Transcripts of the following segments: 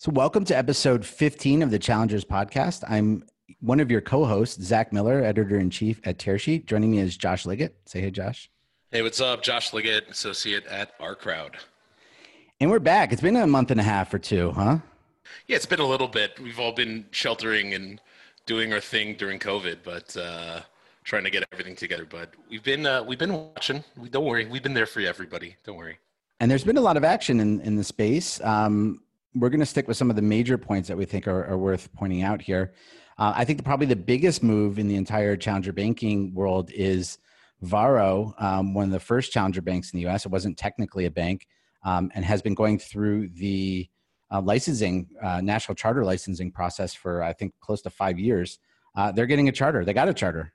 So, welcome to episode 15 of the Challengers podcast. I'm one of your co hosts, Zach Miller, editor in chief at Tearsheet. Joining me is Josh Liggett. Say hey, Josh. Hey, what's up? Josh Liggett, associate at OurCrowd. And we're back. It's been a month and a half or two, huh? Yeah, it's been a little bit. We've all been sheltering and doing our thing during COVID, but uh, trying to get everything together. But we've been uh, we've been watching. We, don't worry, we've been there for everybody. Don't worry. And there's been a lot of action in in the space. Um, we're going to stick with some of the major points that we think are, are worth pointing out here. Uh, I think probably the biggest move in the entire challenger banking world is Varo, um, one of the first challenger banks in the U.S. It wasn't technically a bank, um, and has been going through the uh, licensing, uh, national charter licensing process for I think close to five years. Uh, they're getting a charter. They got a charter.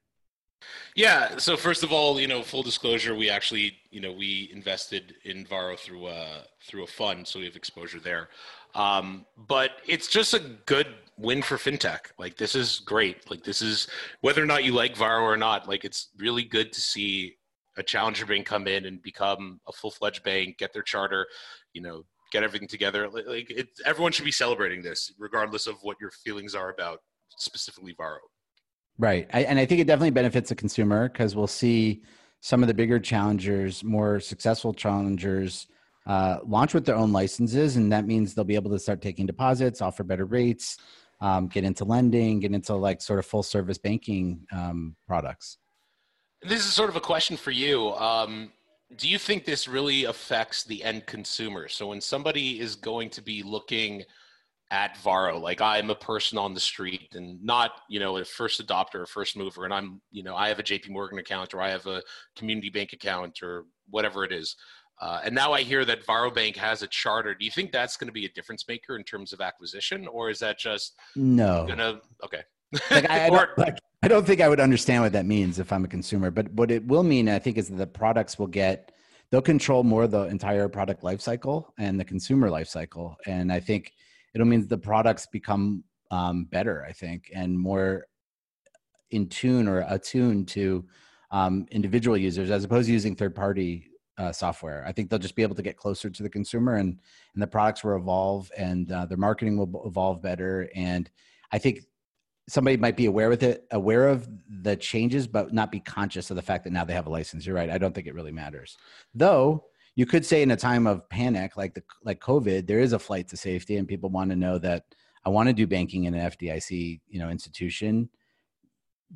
Yeah. So first of all, you know, full disclosure, we actually, you know, we invested in Varo through a through a fund, so we have exposure there. Um, but it's just a good win for fintech. Like this is great. Like this is whether or not you like Varo or not. Like it's really good to see a challenger bank come in and become a full fledged bank, get their charter, you know, get everything together. Like it, everyone should be celebrating this, regardless of what your feelings are about specifically Varo. Right, I, and I think it definitely benefits the consumer because we'll see some of the bigger challengers, more successful challengers, uh, launch with their own licenses, and that means they'll be able to start taking deposits, offer better rates, um, get into lending, get into like sort of full service banking um, products. This is sort of a question for you. Um, do you think this really affects the end consumer? So when somebody is going to be looking at Varo, like I'm a person on the street and not, you know, a first adopter or first mover, and I'm, you know, I have a JP Morgan account or I have a community bank account or whatever it is. Uh, and now I hear that Varo Bank has a charter. Do you think that's going to be a difference maker in terms of acquisition, or is that just no? Gonna okay. like I, I, don't, like, I don't think I would understand what that means if I'm a consumer. But what it will mean, I think, is that the products will get they'll control more the entire product lifecycle and the consumer lifecycle. And I think it'll mean the products become um, better. I think and more in tune or attuned to um, individual users as opposed to using third party uh, software. I think they'll just be able to get closer to the consumer, and and the products will evolve, and uh, their marketing will evolve better. And I think somebody might be aware with it, aware of the changes, but not be conscious of the fact that now they have a license. You're right. I don't think it really matters, though. You could say in a time of panic like the like COVID, there is a flight to safety, and people want to know that I want to do banking in an FDIC you know institution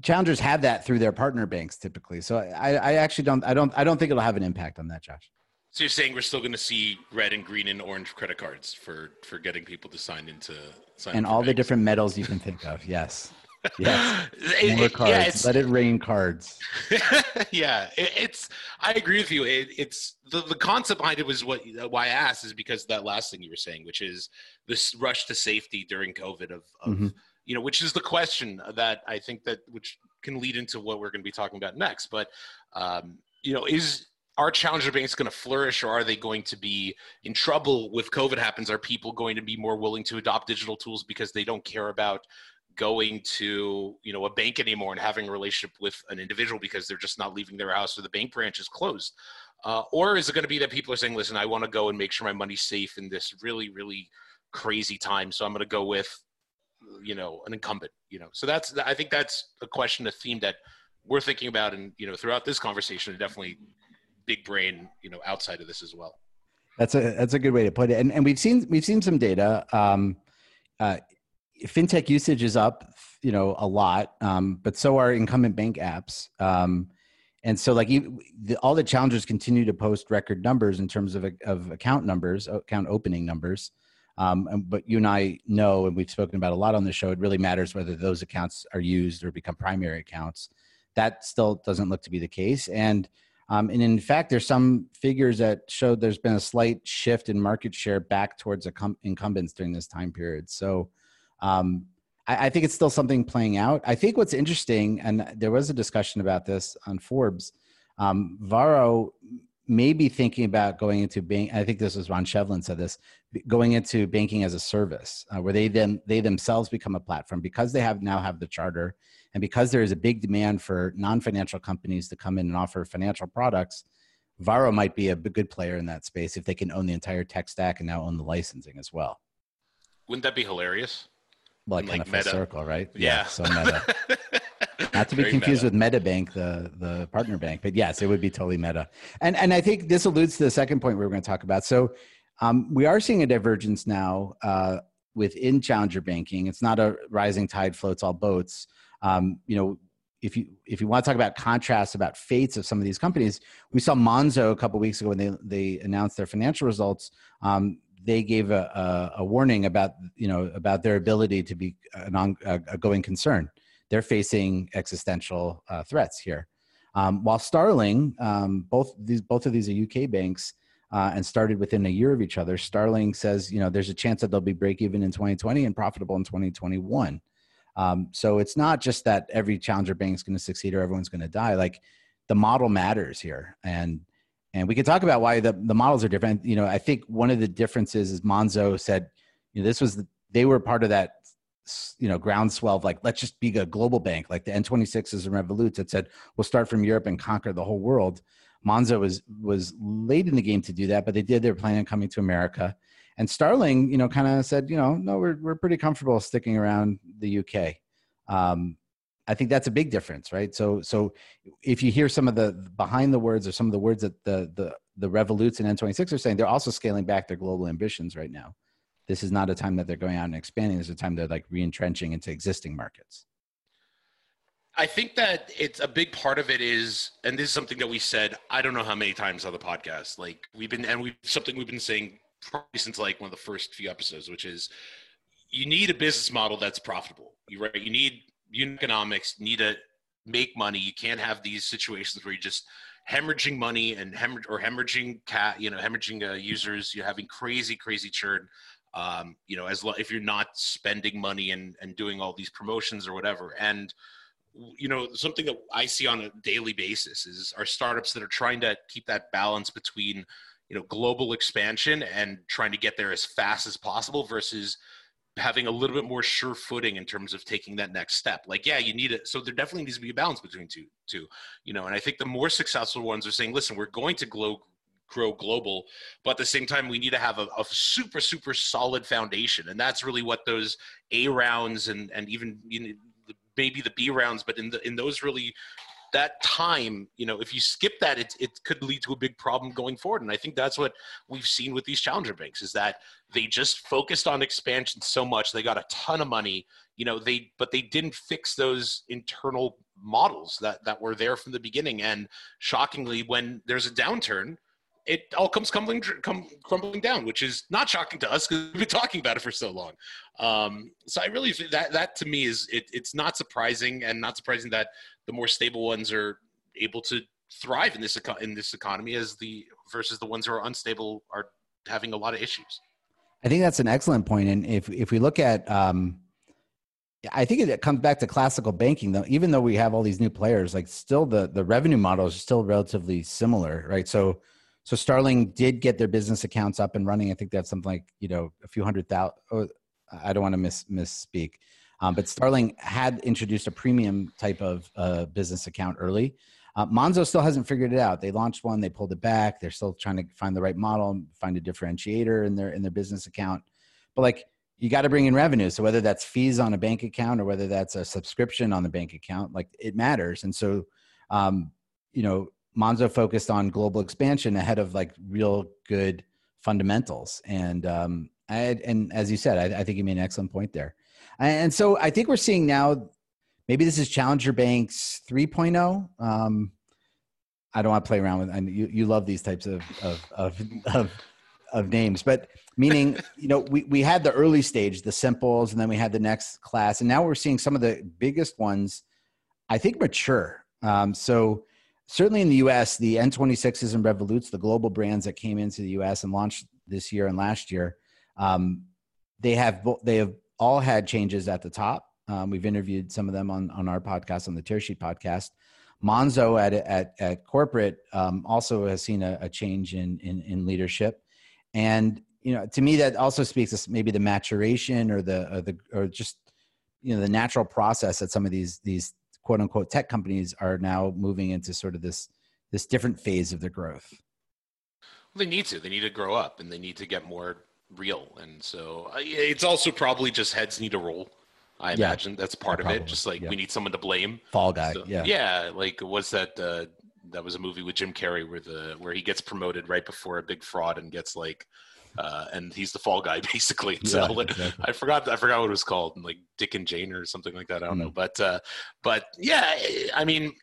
challengers have that through their partner banks typically. So I, I actually don't, I don't, I don't think it'll have an impact on that, Josh. So you're saying we're still going to see red and green and orange credit cards for for getting people to sign into sign and all banks. the different metals you can think of. Yes. Yes. More it, cards. Yeah, Let it rain cards. yeah, it, it's. I agree with you. It, it's the the concept behind it was what why I asked is because that last thing you were saying, which is this rush to safety during COVID of, of mm-hmm you know, which is the question that I think that which can lead into what we're going to be talking about next. But um, you know, is are challenger banks going to flourish or are they going to be in trouble with covid happens are people going to be more willing to adopt digital tools because they don't care about going to you know a bank anymore and having a relationship with an individual because they're just not leaving their house or the bank branch is closed uh, or is it going to be that people are saying listen i want to go and make sure my money's safe in this really really crazy time so i'm going to go with you know an incumbent you know? So that's i think that's a question a theme that we're thinking about and you know throughout this conversation and definitely big brain you know outside of this as well. That's a that's a good way to put it. And, and we've seen we've seen some data. Um, uh, fintech usage is up you know a lot um, but so are incumbent bank apps. Um, and so like all the challengers continue to post record numbers in terms of, of account numbers account opening numbers um, but you and I know, and we've spoken about a lot on the show, it really matters whether those accounts are used or become primary accounts. That still doesn't look to be the case. And um, and in fact, there's some figures that show there's been a slight shift in market share back towards incumbents during this time period. So um, I, I, think it's still something playing out. I think what's interesting, and there was a discussion about this on Forbes, um, Varo may be thinking about going into bank. I think this was Ron Shevlin said this, going into banking as a service, uh, where they then they themselves become a platform because they have now have the charter, and because there is a big demand for non-financial companies to come in and offer financial products. Varo might be a good player in that space if they can own the entire tech stack and now own the licensing as well. wouldn't that be hilarious? Well, like, kind of full circle, right? Yeah. yeah so meta. Not to be Very confused meta. with MetaBank, the the partner bank, but yes, it would be totally meta. And and I think this alludes to the second point we were going to talk about. So um, we are seeing a divergence now uh, within challenger banking. It's not a rising tide floats all boats. Um, you know, if you if you want to talk about contrasts about fates of some of these companies, we saw Monzo a couple weeks ago when they they announced their financial results. Um, they gave a, a, a, warning about you know about their ability to be an on, a, a going concern. They're facing existential uh, threats here. Um, while Starling, um, both these both of these are UK banks uh, and started within a year of each other. Starling says you know there's a chance that they'll be break even in 2020 and profitable in 2021. Um, so it's not just that every challenger bank is going to succeed or everyone's going to die. Like the model matters here, and and we can talk about why the, the models are different. You know, I think one of the differences is Monzo said, you know, this was the, they were part of that, you know, groundswell of like, let's just be a global bank, like the N26s and Revolut that said, we'll start from Europe and conquer the whole world. Monzo was was late in the game to do that, but they did. They were planning on coming to America, and Starling, you know, kind of said, you know, no, we're we're pretty comfortable sticking around the UK. Um, I think that's a big difference, right? So, so if you hear some of the behind the words or some of the words that the the the Revoluts and N26 are saying, they're also scaling back their global ambitions right now. This is not a time that they're going out and expanding. This is a time they're like re-entrenching into existing markets. I think that it's a big part of it is, and this is something that we said, I don't know how many times on the podcast. Like we've been, and we something we've been saying probably since like one of the first few episodes, which is you need a business model that's profitable. You right, you need economics need to make money. You can't have these situations where you're just hemorrhaging money and hemorrhage or hemorrhaging cat, you know, hemorrhaging uh, users. You're having crazy, crazy churn. Um, you know, as lo- if you're not spending money and and doing all these promotions or whatever. And you know, something that I see on a daily basis is our startups that are trying to keep that balance between you know global expansion and trying to get there as fast as possible versus having a little bit more sure footing in terms of taking that next step. Like, yeah, you need it. So there definitely needs to be a balance between two, two, you know, and I think the more successful ones are saying, listen, we're going to grow, grow global, but at the same time, we need to have a, a super, super solid foundation. And that's really what those A rounds and, and even, you know, maybe the B rounds, but in the, in those really that time, you know, if you skip that, it, it could lead to a big problem going forward. And I think that's what we've seen with these challenger banks is that they just focused on expansion so much. They got a ton of money, you know, they, but they didn't fix those internal models that, that were there from the beginning. And shockingly, when there's a downturn, it all comes crumbling, come, crumbling down, which is not shocking to us because we've been talking about it for so long. Um, so I really that that to me is it, it's not surprising and not surprising that the more stable ones are able to thrive in this in this economy as the versus the ones who are unstable are having a lot of issues. I think that's an excellent point. point, and if if we look at, um, I think it comes back to classical banking. Though, even though we have all these new players, like still the the revenue model is still relatively similar, right? So so Starling did get their business accounts up and running. I think that's something like you know a few hundred thousand. Oh, I don't want to miss misspeak, um, but Starling had introduced a premium type of uh, business account early. Uh, Monzo still hasn't figured it out. They launched one, they pulled it back. They're still trying to find the right model, find a differentiator in their in their business account. But like you got to bring in revenue. So whether that's fees on a bank account or whether that's a subscription on the bank account, like it matters. And so, um, you know, Monzo focused on global expansion ahead of like real good fundamentals. And um, I, and as you said, I, I think you made an excellent point there. And so I think we're seeing now, maybe this is Challenger Banks 3.0. Um, I don't want to play around with. And you, you love these types of of, of of of names, but meaning you know we we had the early stage, the simples, and then we had the next class, and now we're seeing some of the biggest ones. I think mature. Um, so certainly in the U.S., the N26s and Revoluts, the global brands that came into the U.S. and launched this year and last year, um, they have they have all had changes at the top. Um, we've interviewed some of them on on our podcast on the Tearsheet podcast. Monzo at at, at corporate um, also has seen a, a change in, in, in leadership, and you know to me that also speaks to maybe the maturation or the or the or just you know the natural process that some of these these quote unquote tech companies are now moving into sort of this this different phase of their growth. Well, they need to. They need to grow up, and they need to get more real. And so it's also probably just heads need to roll. I Yeah. imagine that's part of it. Just like yeah. we need someone to blame. Fall guy. So- yeah. yeah. Like was that uh, that was a movie with Jim Carrey where the where he gets promoted right before a big fraud and gets like uh, and he's the fall guy basically. So Yeah, exactly. I forgot I forgot what it was called, like Dick and Jane or something like that. I don't know, Mm. but uh, but yeah, I mean,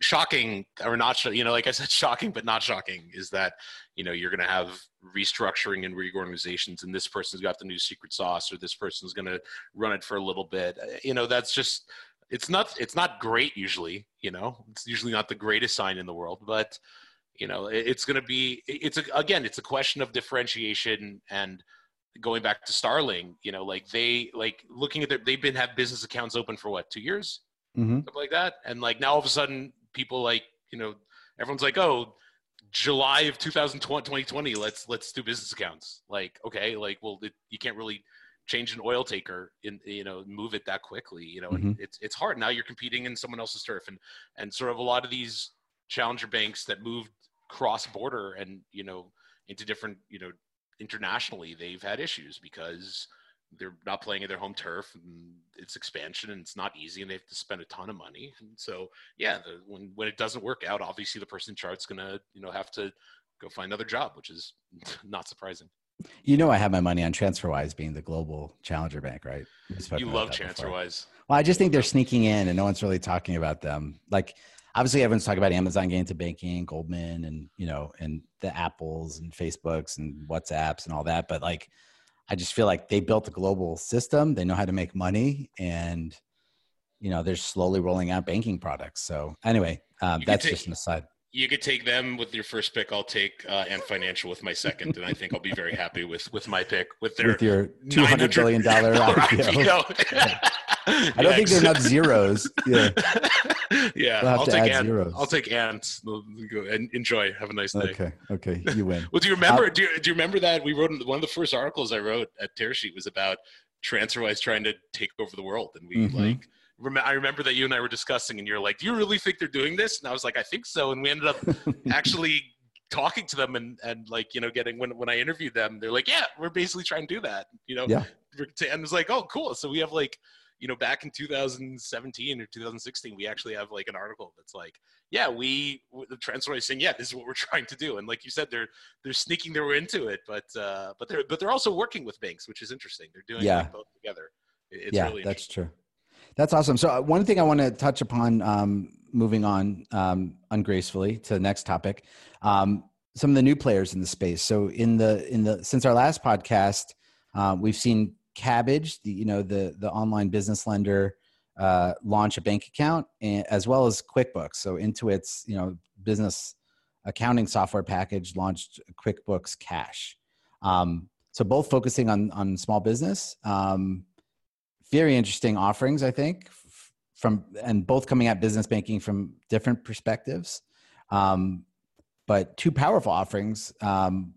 shocking or not? You know, like I said, shocking but not shocking is that you know you're going to have restructuring and reorganizations, and this person's got the new secret sauce, or this person's going to run it for a little bit. Uh, You know, that's just it's not it's not great usually. You know, it's usually not the greatest sign in the world, but you know it's going to be it's a, again it's a question of differentiation and going back to starling you know like they like looking at their they've been have business accounts open for what two years? Hmm something like that. And like now all of a sudden people like you know everyone's like oh july of 2020 2020 let's let's do business accounts. Like okay like well it, you can't really change an oil taker in you know move it that quickly you know and it's it's hard. Now you're competing in someone else's turf. And and sort of a lot of these challenger banks that moved cross border and you know into different you know internationally they've had issues because they're not playing at their home turf and it's expansion and it's not easy and they have to spend a ton of money and so yeah the, when when it doesn't work out obviously the person in chart's gonna you know have to go find another job which is not surprising You know, I have my money on TransferWise being the global challenger bank, right? You love that before. transferwise Well, I just think they're sneaking in and no one's really talking about them. Like, obviously, everyone's talking about Amazon getting into banking, Goldman, and, you know, and the Apples and Facebooks and WhatsApps and all that. But like, I just feel like they built a global system. They know how to make money and, you know, they're slowly rolling out banking products. So, anyway, um, that's take- just an aside. You could take them with your first pick i'll take uh, Ant financial with my second and i think i'll be very happy with with my pick with their With your $200 billion IPO. I I don't think there are enough zeros. Yeah. yeah, We'll I'll take ant. I'll take ants. Go and enjoy. Have a nice day. Okay. Okay. You win. Well, do you remember? do, you, do you remember that we wrote one of the first articles I wrote at Tearsheet was about TransferWise trying to take over the world, and we Mhm. like. Rem- I remember that you and I were discussing, and you're like, "Do you really think they're doing this?" And I was like, "I think so." And we ended up actually talking to them, and and like you know, getting when when I interviewed them, they're like, "Yeah, we're basically trying to do that." You know, Yeah. and it was like, "Oh, cool." So we have like you know, back in 2017 or 2016, we actually have like an article that's like, yeah, we the transfer is saying, yeah, this is what we're trying to do, and like you said, they're they're sneaking their way into it, but uh, but they're but they're also working with banks, which is interesting. They're doing Yeah. like both together. It's yeah, really that's true. That's awesome. So uh, one thing I want to touch upon, um, moving on um, ungracefully to the next topic, um, some of the new players in the space. So in the in the since our last podcast, uh, we've seen Kabbage, the you know the the online business lender, uh, launch a bank account, and, as well as QuickBooks. So Intuit's you know business accounting software package launched QuickBooks Cash. Um, so both focusing on on small business. Um, very interesting offerings, I think, from and both coming at business banking from different perspectives. Um, but two powerful offerings. Um,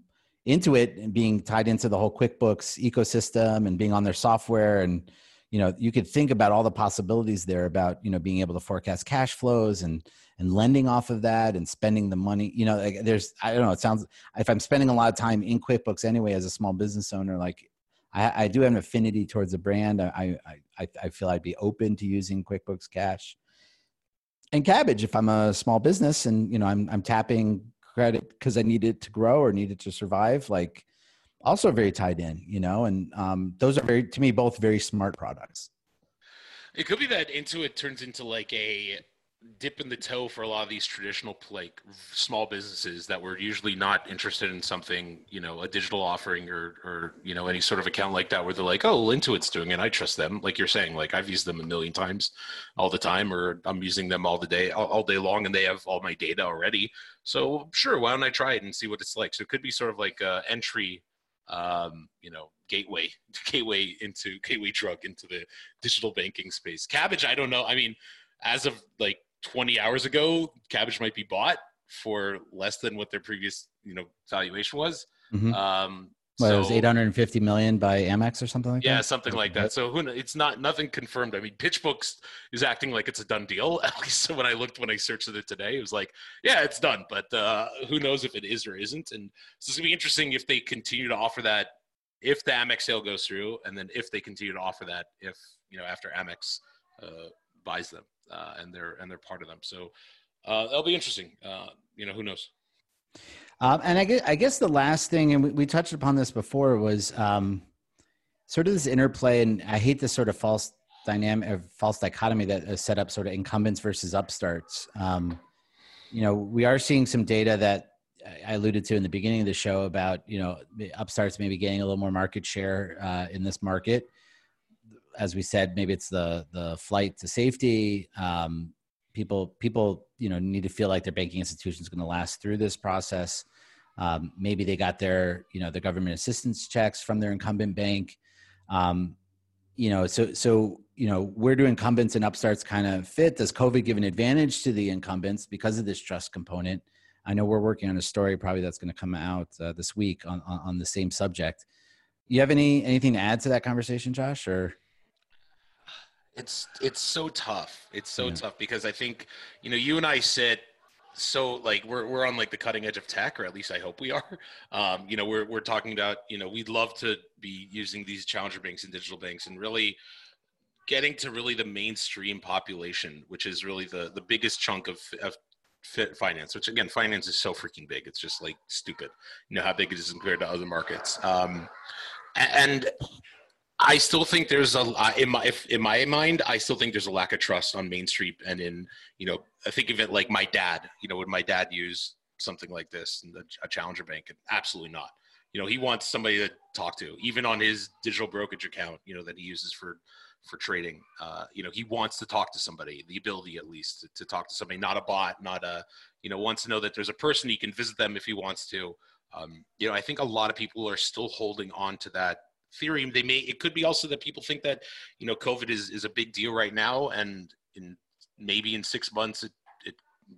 Intuit and being tied into the whole QuickBooks ecosystem and being on their software, and you know, you could think about all the possibilities there about you know being able to forecast cash flows and and lending off of that and spending the money. You know, like there's I don't know. It sounds if I'm spending a lot of time in QuickBooks anyway as a small business owner, like I, I do have an affinity towards the brand. I, I, I, feel I'd be open to using QuickBooks Cash and Kabbage if I'm a small business and you know I'm I'm tapping credit because I need it to grow or need it to survive. Like also very tied in, you know, and um, those are very to me both very smart products. It could be that Intuit turns into like a dip in the toe for a lot of these traditional like small businesses that were usually not interested in something, you know, a digital offering or or you know any sort of account like that where they're like, oh, Intuit's doing it, I trust them. Like you're saying, like I've used them a million times, all the time, or I'm using them all the day, all, all day long, and they have all my data already. So sure, why don't I try it and see what it's like? So it could be sort of like a entry um, you know, gateway, gateway into gateway drug into the digital banking space. Kabbage, I don't know. I mean, as of like 20 hours ago, Kabbage might be bought for less than what their previous, you know, valuation was. Mhm. Um, Well, it was 850 million by Amex or something like yeah, that. something like that. So who it's not nothing confirmed. I mean, PitchBooks is acting like it's a done deal. At least when I looked when I searched it today, it was like, yeah, it's done. But uh, who knows if it is or isn't? And so it's gonna be interesting if they continue to offer that if the Amex sale goes through, and then if they continue to offer that, if you know after Amex uh, buys them uh, and they're and they're part of them. So uh, that'll be interesting. Uh, you know, who knows? Um, and I guess, I guess the last thing, and we, we touched upon this before, was um, sort of this interplay. And I hate this sort of false dynamic, or false dichotomy that is set up, sort of incumbents versus upstarts. Um, you know, we are seeing some data that I alluded to in the beginning of the show about you know upstarts maybe getting a little more market share uh, in this market. As we said, maybe it's the the flight to safety. Um, people people you know need to feel like their banking institution is going to last through this process. Um, maybe they got their you know the government assistance checks from their incumbent bank. Um, you know, so so you know where do incumbents and upstarts kind of fit? Does COVID give an advantage to the incumbents because of this trust component? I know we're working on a story probably that's going to come out uh, this week on, on, on the same subject. You have any anything to add to that conversation, Josh? Or it's it's so tough. It's so yeah. tough because I think you know you and I sit so like we're we're on like the cutting edge of tech, or at least I hope we are. Um, you know, we're we're talking about you know we'd love to be using these challenger banks and digital banks and really getting to really the mainstream population, which is really the the biggest chunk of of finance. Which again, finance is so freaking big. It's just like stupid. You know how big it is compared to other markets. Um, and I still think there's a in my if, in my mind, I still think there's a lack of trust on Main Street and in you know I think of it like my dad. You know, would my dad use something like this, a challenger bank? Absolutely not. You know, he wants somebody to talk to, even on his digital brokerage account. You know that he uses for for trading. Uh, you know, he wants to talk to somebody, the ability at least to, to, talk to somebody, not a bot, not a you know wants to know that there's a person he can visit them if he wants to. Um, you know, I think a lot of people are still holding on to that theory. They may it could be also that people think that you know COVID is is a big deal right now, and in maybe in six months it, it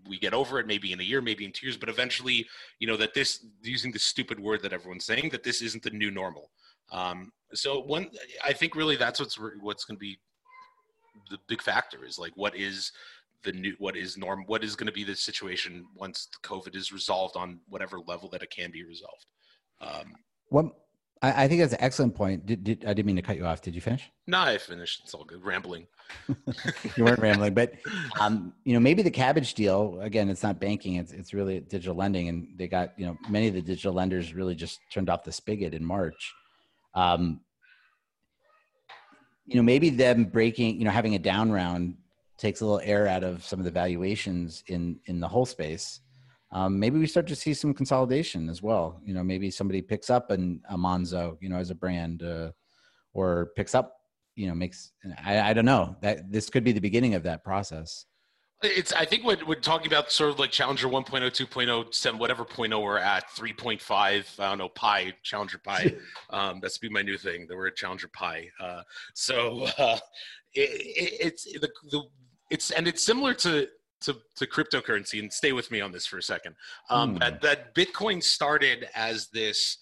we get over it. Maybe in a year, maybe in two years, but eventually, you know that this using this stupid word that everyone's saying that this isn't the new normal. Um, so one, I think really that's what's what's going to be the big factor is like what is the new what is norm what is going to be the situation once covid is resolved on whatever level that it can be resolved um, what I, I think that's an excellent point. Did, did, I didn't mean to cut you off. Did you finish? No, I finished. It's all good. Rambling. you weren't rambling, but um, you know, maybe the Kabbage deal. Again, it's not banking. It's it's really digital lending, and they got you know many of the digital lenders really just turned off the spigot in March. Um, you know, maybe them breaking, you know, having a down round takes a little air out of some of the valuations in in the whole space um, maybe we start to see some consolidation as well. You know, maybe somebody picks up an a Monzo, you know, as a brand, uh, or picks up, you know, makes. I, I don't know that this could be the beginning of that process. It's. I think what we're talking about, sort of like Challenger 1.0, 2.0, 7, whatever point oh we're at, 3.5. I don't know, Pi, Challenger Pi. um, that's be my new thing. The word Challenger Pi. Uh, so uh, it, it, it's the, the it's and it's similar to to, to cryptocurrency and stay with me on this for a second. Um, mm. that, that Bitcoin started as this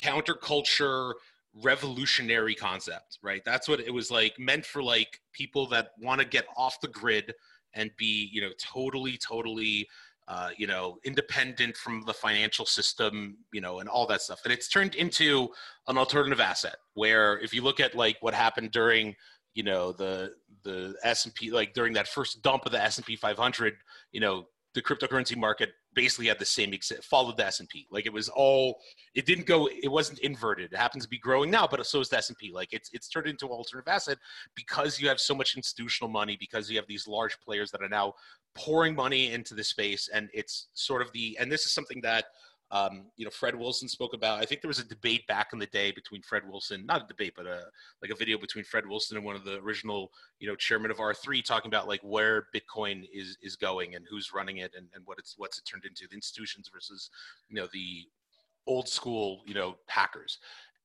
counterculture revolutionary concept, right? That's what it was like meant for like people that want to get off the grid and be, you know, totally, totally, uh, you know, independent from the financial system, you know, and all that stuff. And it's turned into an alternative asset where if you look at like what happened during you know the the S&P like during that first dump of the S&P 500 you know the cryptocurrency market basically had the same followed the S&P like it was all it didn't go it wasn't inverted. It happens to be growing now but so is the S&P like it's it's turned into an alternative asset because you have so much institutional money because you have these large players that are now pouring money into the space and it's sort of the and this is something that um, you know, Fred Wilson spoke about. I think there was a debate back in the day between Fred Wilson, not a debate, but a like a video between Fred Wilson and one of the original, you know, chairman of R three, talking about like where Bitcoin is is going and who's running it and, and what it's what's it turned into, the institutions versus, you know, the old school, you know, hackers.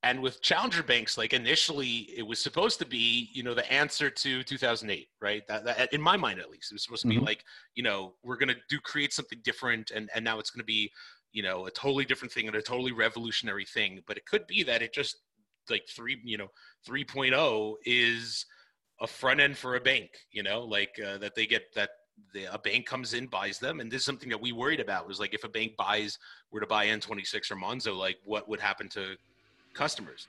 And with challenger banks, like initially, it was supposed to be, you know, the answer to 2008, right? That, that in my mind, at least, it was supposed to be mm-hmm. like, you know, we're going to do create something different, and and now it's going to be you know a totally different thing and a totally revolutionary thing but it could be that it just like 3 you know 3.0 is a front end for a bank you know like uh, that they get that the, a bank comes in buys them and this is something that we worried about. Was like if a bank buys were to buy n26 or monzo like what would happen to customers?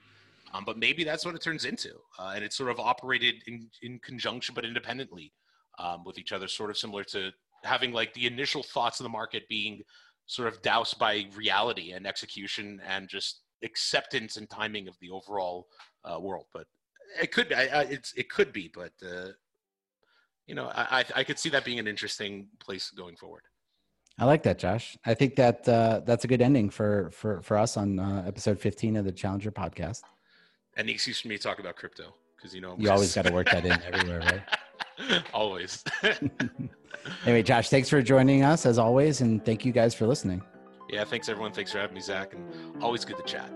Um, but maybe that's what it turns into, uh, and it's sort of operated in in conjunction but independently um, with each other, sort of similar to having like the initial thoughts of the market being sort of doused by reality and execution and just acceptance and timing of the overall uh, world. But it could be, I, I, it's it could be, but uh, you know, I, I could see that being an interesting place going forward. I like that, Josh. I think that uh, that's a good ending for for for us on uh, episode 15 of the Challenger podcast. And the excuse for me to talk about crypto because you know you always got to work that in everywhere, right? always. anyway, Josh, thanks for joining us as always, and thank you guys for listening. Yeah, thanks everyone. Thanks for having me, Zach, and always good to chat.